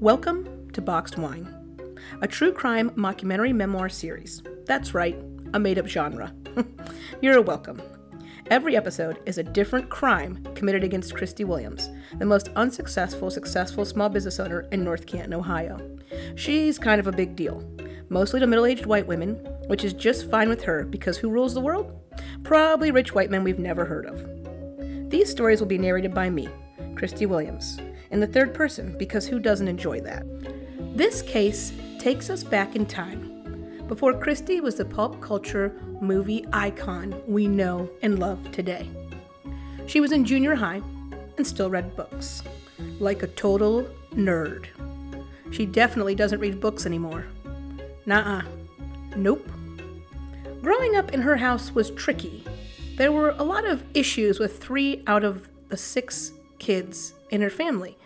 Welcome to Boxed Wine, a true crime mockumentary memoir series. That's right, a made up genre. You're welcome. Every episode is a different crime committed against Christy Williams, the most unsuccessful, successful small business owner in North Canton, Ohio. She's kind of a big deal, mostly to middle aged white women, which is just fine with her because who rules the world? Probably rich white men we've never heard of. These stories will be narrated by me, Christy Williams, in the third person because who doesn't enjoy that? This case takes us back in time before Christy was the pulp culture movie icon we know and love today. She was in junior high and still read books, like a total nerd. She definitely doesn't read books anymore. Uh. Nope. Growing up in her house was tricky. There were a lot of issues with three out of the six kids in her family,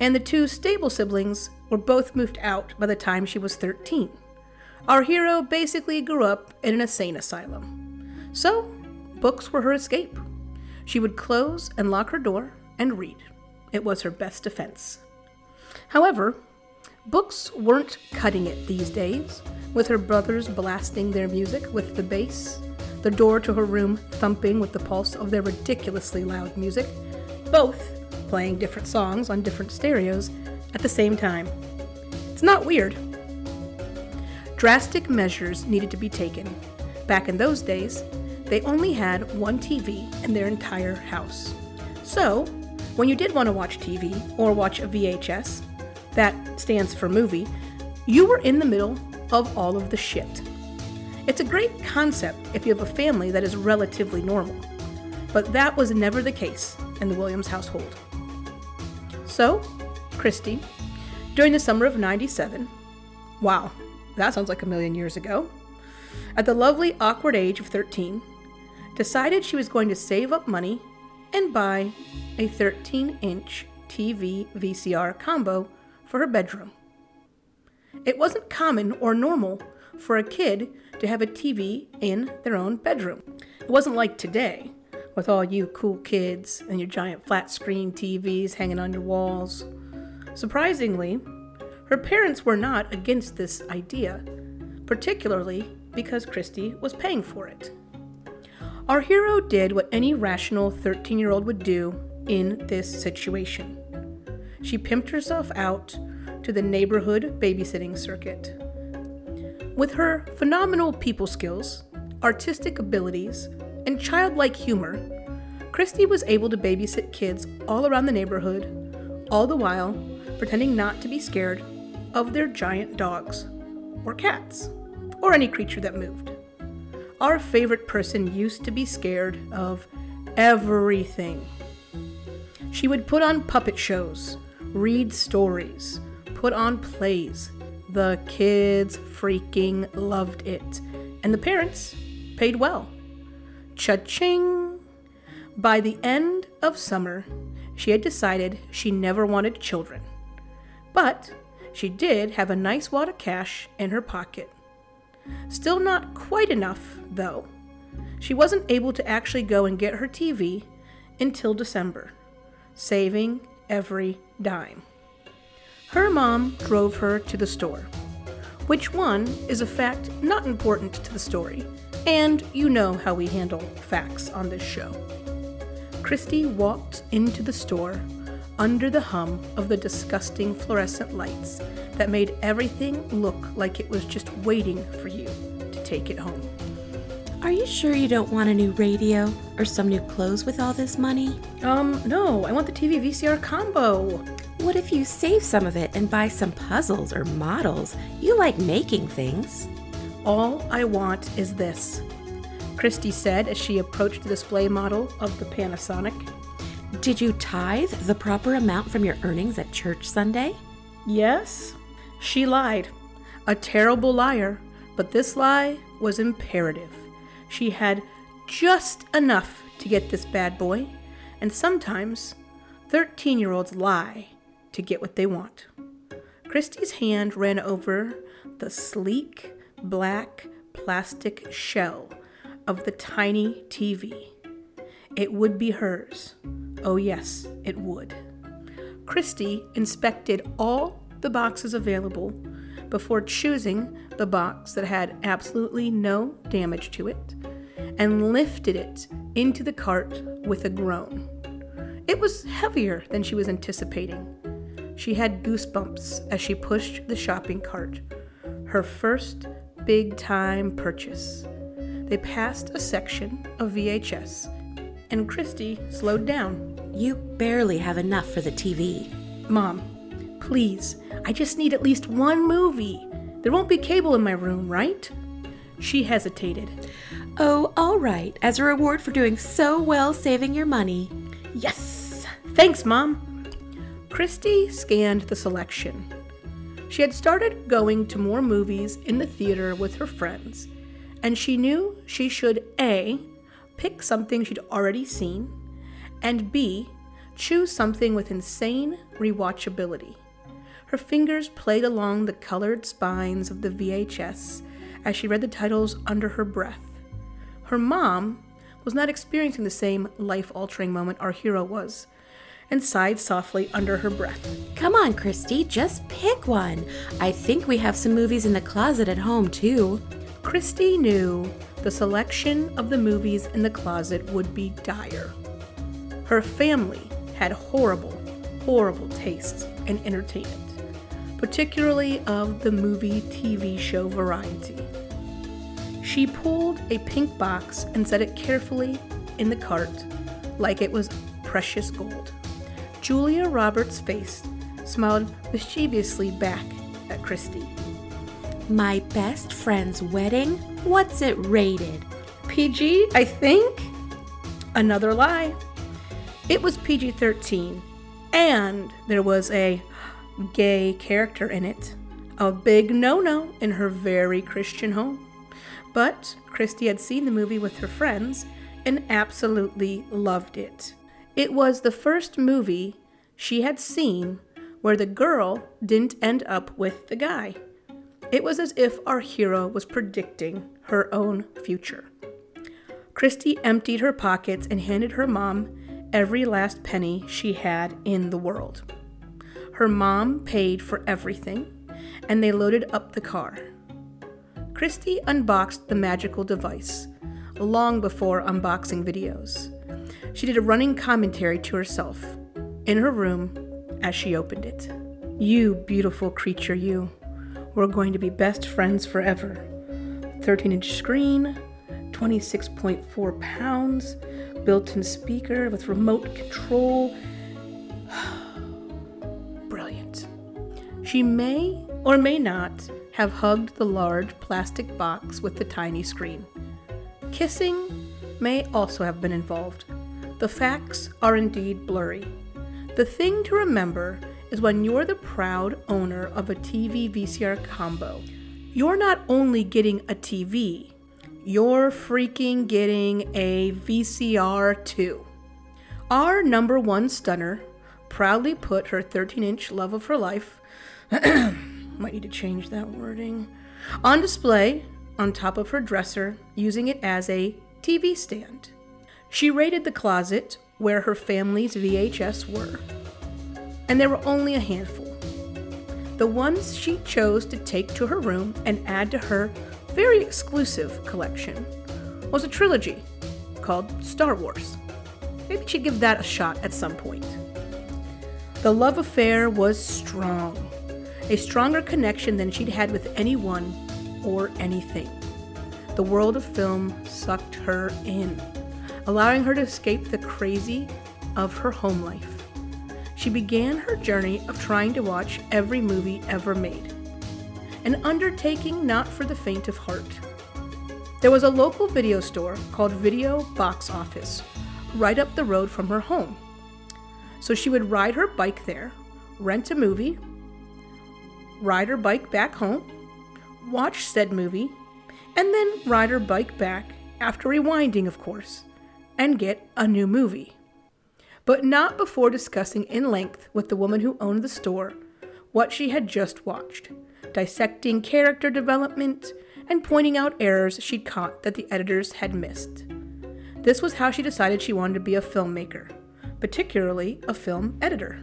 and the two stable siblings were both moved out by the time she was 13. Our hero basically grew up in an insane asylum. So, books were her escape. She would close and lock her door and read. It was her best defense. However, books weren't cutting it these days, with her brothers blasting their music with the bass, the door to her room thumping with the pulse of their ridiculously loud music, both playing different songs on different stereos at the same time. It's not weird. Drastic measures needed to be taken. Back in those days, they only had one TV in their entire house. So, when you did want to watch TV or watch a VHS, that stands for movie, you were in the middle of all of the shit. It's a great concept if you have a family that is relatively normal, but that was never the case in the Williams household. So, Christy, during the summer of 97, wow, that sounds like a million years ago, at the lovely awkward age of 13, decided she was going to save up money and buy a 13 inch TV VCR combo for her bedroom. It wasn't common or normal for a kid to have a TV in their own bedroom. It wasn't like today, with all you cool kids and your giant flat screen TVs hanging on your walls. Surprisingly, her parents were not against this idea, particularly because Christy was paying for it. Our hero did what any rational 13 year old would do in this situation. She pimped herself out to the neighborhood babysitting circuit. With her phenomenal people skills, artistic abilities, and childlike humor, Christy was able to babysit kids all around the neighborhood, all the while pretending not to be scared of their giant dogs, or cats, or any creature that moved. Our favorite person used to be scared of everything. She would put on puppet shows, read stories, put on plays. The kids freaking loved it, and the parents paid well. Cha-ching! By the end of summer, she had decided she never wanted children. But she did have a nice wad of cash in her pocket. Still not quite enough, though. She wasn't able to actually go and get her TV until December, saving every dime. Her mom drove her to the store. Which one is a fact not important to the story, and you know how we handle facts on this show. Christy walked into the store under the hum of the disgusting fluorescent lights that made everything look like it was just waiting for you to take it home. Are you sure you don't want a new radio or some new clothes with all this money? Um, no, I want the TV VCR combo. What if you save some of it and buy some puzzles or models? You like making things. All I want is this, Christy said as she approached the display model of the Panasonic. Did you tithe the proper amount from your earnings at church Sunday? Yes, she lied. A terrible liar, but this lie was imperative. She had just enough to get this bad boy, and sometimes 13 year olds lie to get what they want. Christy's hand ran over the sleek, black plastic shell of the tiny TV. It would be hers. Oh, yes, it would. Christy inspected all the boxes available before choosing the box that had absolutely no damage to it and lifted it into the cart with a groan. It was heavier than she was anticipating. She had goosebumps as she pushed the shopping cart, her first big time purchase. They passed a section of VHS, and Christy slowed down. You barely have enough for the TV. Mom, please, I just need at least one movie. There won't be cable in my room, right? She hesitated. Oh, all right, as a reward for doing so well saving your money. Yes! Thanks, Mom. Christy scanned the selection. She had started going to more movies in the theater with her friends, and she knew she should A, pick something she'd already seen, and B, choose something with insane rewatchability. Her fingers played along the colored spines of the VHS as she read the titles under her breath. Her mom was not experiencing the same life altering moment our hero was, and sighed softly under her breath. Come on, Christy, just pick one. I think we have some movies in the closet at home, too. Christy knew the selection of the movies in the closet would be dire. Her family had horrible, horrible tastes in entertainment, particularly of the movie TV show variety. She pulled a pink box and set it carefully in the cart like it was precious gold. Julia Roberts' face smiled mischievously back at Christy. My best friend's wedding? What's it rated? PG, I think? Another lie. It was PG 13, and there was a gay character in it. A big no no in her very Christian home. But Christy had seen the movie with her friends and absolutely loved it. It was the first movie she had seen where the girl didn't end up with the guy. It was as if our hero was predicting her own future. Christy emptied her pockets and handed her mom every last penny she had in the world. Her mom paid for everything, and they loaded up the car. Christy unboxed the magical device long before unboxing videos. She did a running commentary to herself in her room as she opened it. You beautiful creature, you. We're going to be best friends forever. 13 inch screen, 26.4 pounds, built in speaker with remote control. Brilliant. She may or may not have hugged the large plastic box with the tiny screen. Kissing may also have been involved. The facts are indeed blurry. The thing to remember is when you're the proud owner of a TV VCR combo, you're not only getting a TV, you're freaking getting a VCR too. Our number one stunner proudly put her 13 inch love of her life, might need to change that wording, on display on top of her dresser, using it as a TV stand. She raided the closet where her family's VHS were, and there were only a handful. The ones she chose to take to her room and add to her very exclusive collection was a trilogy called Star Wars. Maybe she'd give that a shot at some point. The love affair was strong, a stronger connection than she'd had with anyone or anything. The world of film sucked her in, allowing her to escape the crazy of her home life. She began her journey of trying to watch every movie ever made, an undertaking not for the faint of heart. There was a local video store called Video Box Office right up the road from her home. So she would ride her bike there, rent a movie, ride her bike back home, watch said movie, and then ride her bike back, after rewinding, of course, and get a new movie. But not before discussing in length with the woman who owned the store what she had just watched, dissecting character development and pointing out errors she'd caught that the editors had missed. This was how she decided she wanted to be a filmmaker, particularly a film editor.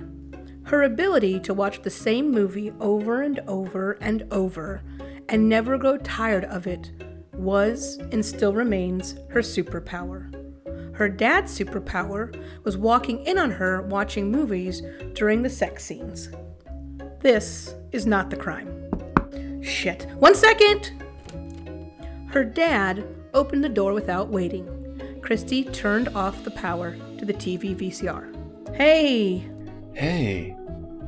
Her ability to watch the same movie over and over and over and never grow tired of it was and still remains her superpower. Her dad's superpower was walking in on her watching movies during the sex scenes. This is not the crime. Shit. One second! Her dad opened the door without waiting. Christy turned off the power to the TV VCR. Hey! Hey,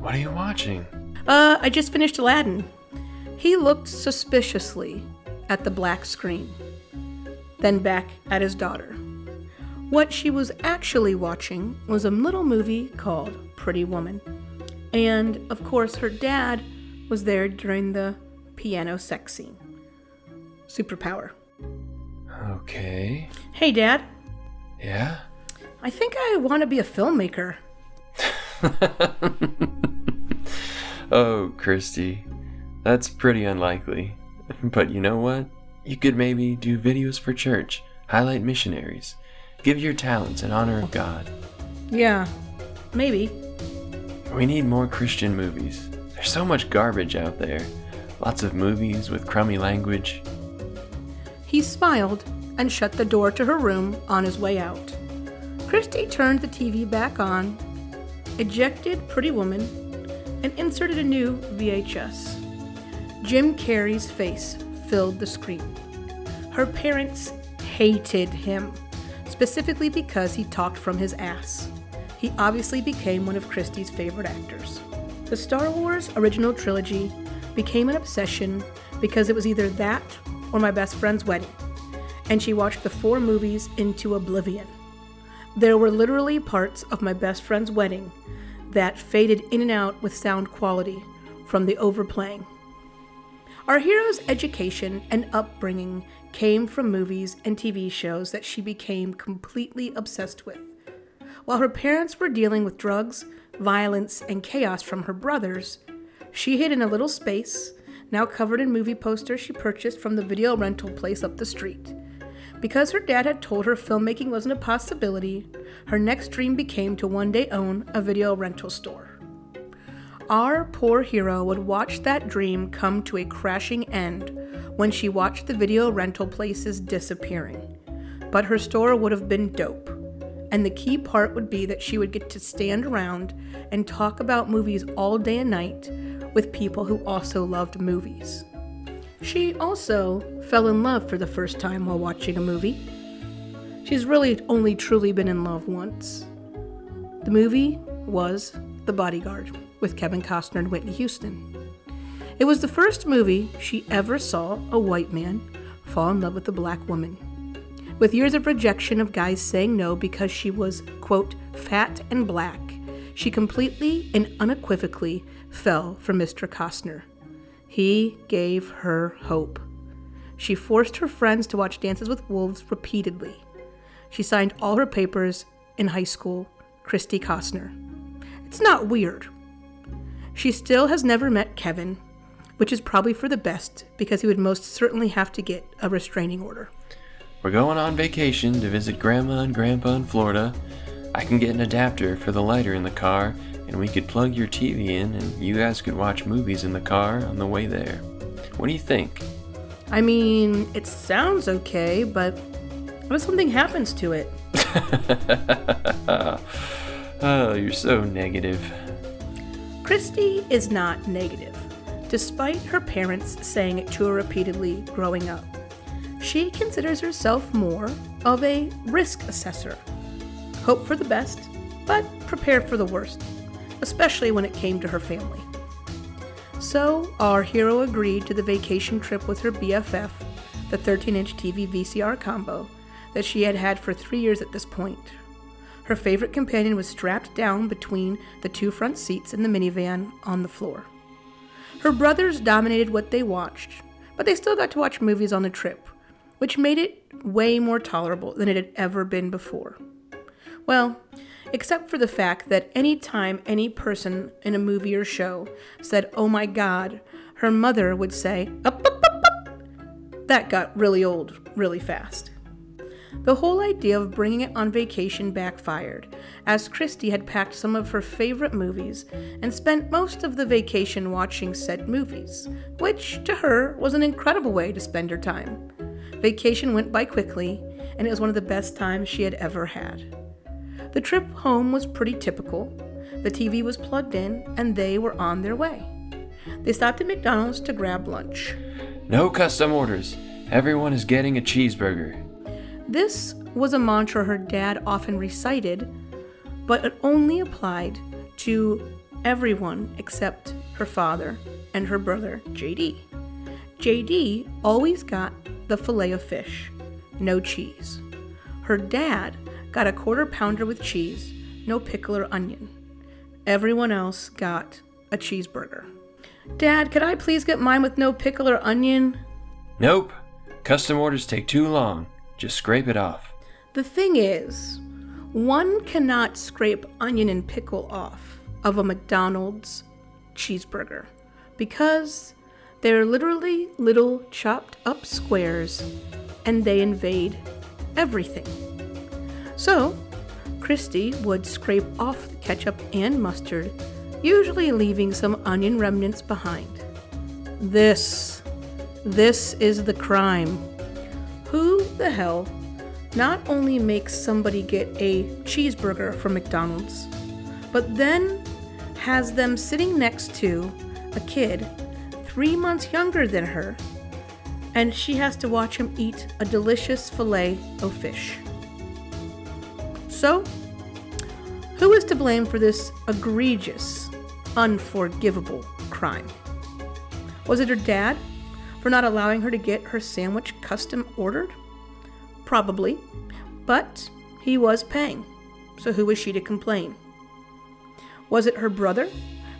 what are you watching? Uh, I just finished Aladdin. He looked suspiciously at the black screen, then back at his daughter. What she was actually watching was a little movie called Pretty Woman. And, of course, her dad was there during the piano sex scene. Superpower. Okay. Hey, Dad. Yeah? I think I want to be a filmmaker. oh, Christy. That's pretty unlikely. But you know what? You could maybe do videos for church, highlight missionaries, give your talents in honor of God. Yeah, maybe. We need more Christian movies. There's so much garbage out there. Lots of movies with crummy language. He smiled and shut the door to her room on his way out. Christy turned the TV back on, ejected Pretty Woman, and inserted a new VHS. Jim Carrey's face filled the screen. Her parents hated him, specifically because he talked from his ass. He obviously became one of Christy's favorite actors. The Star Wars original trilogy became an obsession because it was either that or my best friend's wedding, and she watched the four movies into oblivion. There were literally parts of my best friend's wedding that faded in and out with sound quality from the overplaying. Our hero's education and upbringing came from movies and TV shows that she became completely obsessed with. While her parents were dealing with drugs, violence, and chaos from her brothers, she hid in a little space, now covered in movie posters she purchased from the video rental place up the street. Because her dad had told her filmmaking wasn't a possibility, her next dream became to one day own a video rental store. Our poor hero would watch that dream come to a crashing end when she watched the video rental places disappearing. But her store would have been dope. And the key part would be that she would get to stand around and talk about movies all day and night with people who also loved movies. She also fell in love for the first time while watching a movie. She's really only truly been in love once. The movie was The Bodyguard with Kevin Costner and Whitney Houston. It was the first movie she ever saw a white man fall in love with a black woman. With years of rejection of guys saying no because she was, quote, fat and black, she completely and unequivocally fell for Mr. Costner. He gave her hope. She forced her friends to watch Dances with Wolves repeatedly. She signed all her papers in high school, Christy Costner. It's not weird. She still has never met Kevin, which is probably for the best because he would most certainly have to get a restraining order. We're going on vacation to visit Grandma and Grandpa in Florida. I can get an adapter for the lighter in the car, and we could plug your TV in, and you guys could watch movies in the car on the way there. What do you think? I mean, it sounds okay, but what if something happens to it? oh, you're so negative. Christy is not negative, despite her parents saying it to her repeatedly growing up. She considers herself more of a risk assessor. Hope for the best, but prepare for the worst, especially when it came to her family. So, our hero agreed to the vacation trip with her BFF, the 13 inch TV VCR combo that she had had for three years at this point. Her favorite companion was strapped down between the two front seats in the minivan on the floor. Her brothers dominated what they watched, but they still got to watch movies on the trip, which made it way more tolerable than it had ever been before. Well, except for the fact that any time any person in a movie or show said, Oh my god, her mother would say, up, up, up, up. That got really old really fast. The whole idea of bringing it on vacation backfired, as Christy had packed some of her favorite movies and spent most of the vacation watching said movies, which to her was an incredible way to spend her time. Vacation went by quickly, and it was one of the best times she had ever had. The trip home was pretty typical. The TV was plugged in, and they were on their way. They stopped at McDonald's to grab lunch. No custom orders. Everyone is getting a cheeseburger. This was a mantra her dad often recited, but it only applied to everyone except her father and her brother, JD. JD always got the filet of fish, no cheese. Her dad got a quarter pounder with cheese, no pickle or onion. Everyone else got a cheeseburger. Dad, could I please get mine with no pickle or onion? Nope. Custom orders take too long. Just scrape it off. The thing is, one cannot scrape onion and pickle off of a McDonald's cheeseburger because they're literally little chopped up squares and they invade everything. So, Christy would scrape off the ketchup and mustard, usually leaving some onion remnants behind. This, this is the crime. The hell not only makes somebody get a cheeseburger from McDonald's, but then has them sitting next to a kid three months younger than her, and she has to watch him eat a delicious filet of fish. So, who is to blame for this egregious, unforgivable crime? Was it her dad for not allowing her to get her sandwich custom ordered? Probably, but he was paying, so who was she to complain? Was it her brother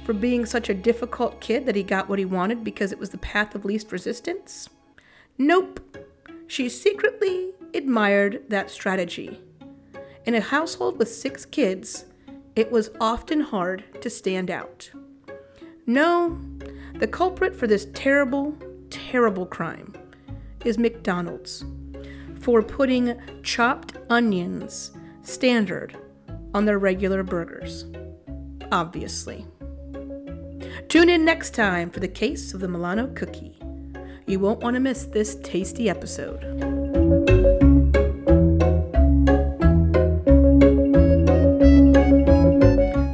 for being such a difficult kid that he got what he wanted because it was the path of least resistance? Nope. She secretly admired that strategy. In a household with six kids, it was often hard to stand out. No, the culprit for this terrible, terrible crime is McDonald's for putting chopped onions standard on their regular burgers. Obviously. Tune in next time for the case of the Milano cookie. You won't want to miss this tasty episode.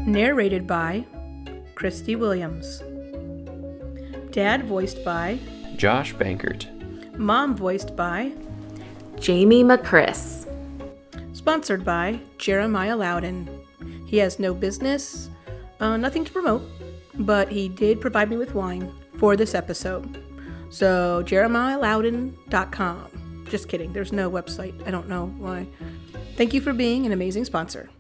Narrated by Christy Williams. Dad voiced by Josh Bankert. Mom voiced by Jamie McChris. Sponsored by Jeremiah Loudon. He has no business, uh, nothing to promote, but he did provide me with wine for this episode. So, jeremiahloudon.com. Just kidding, there's no website. I don't know why. Thank you for being an amazing sponsor.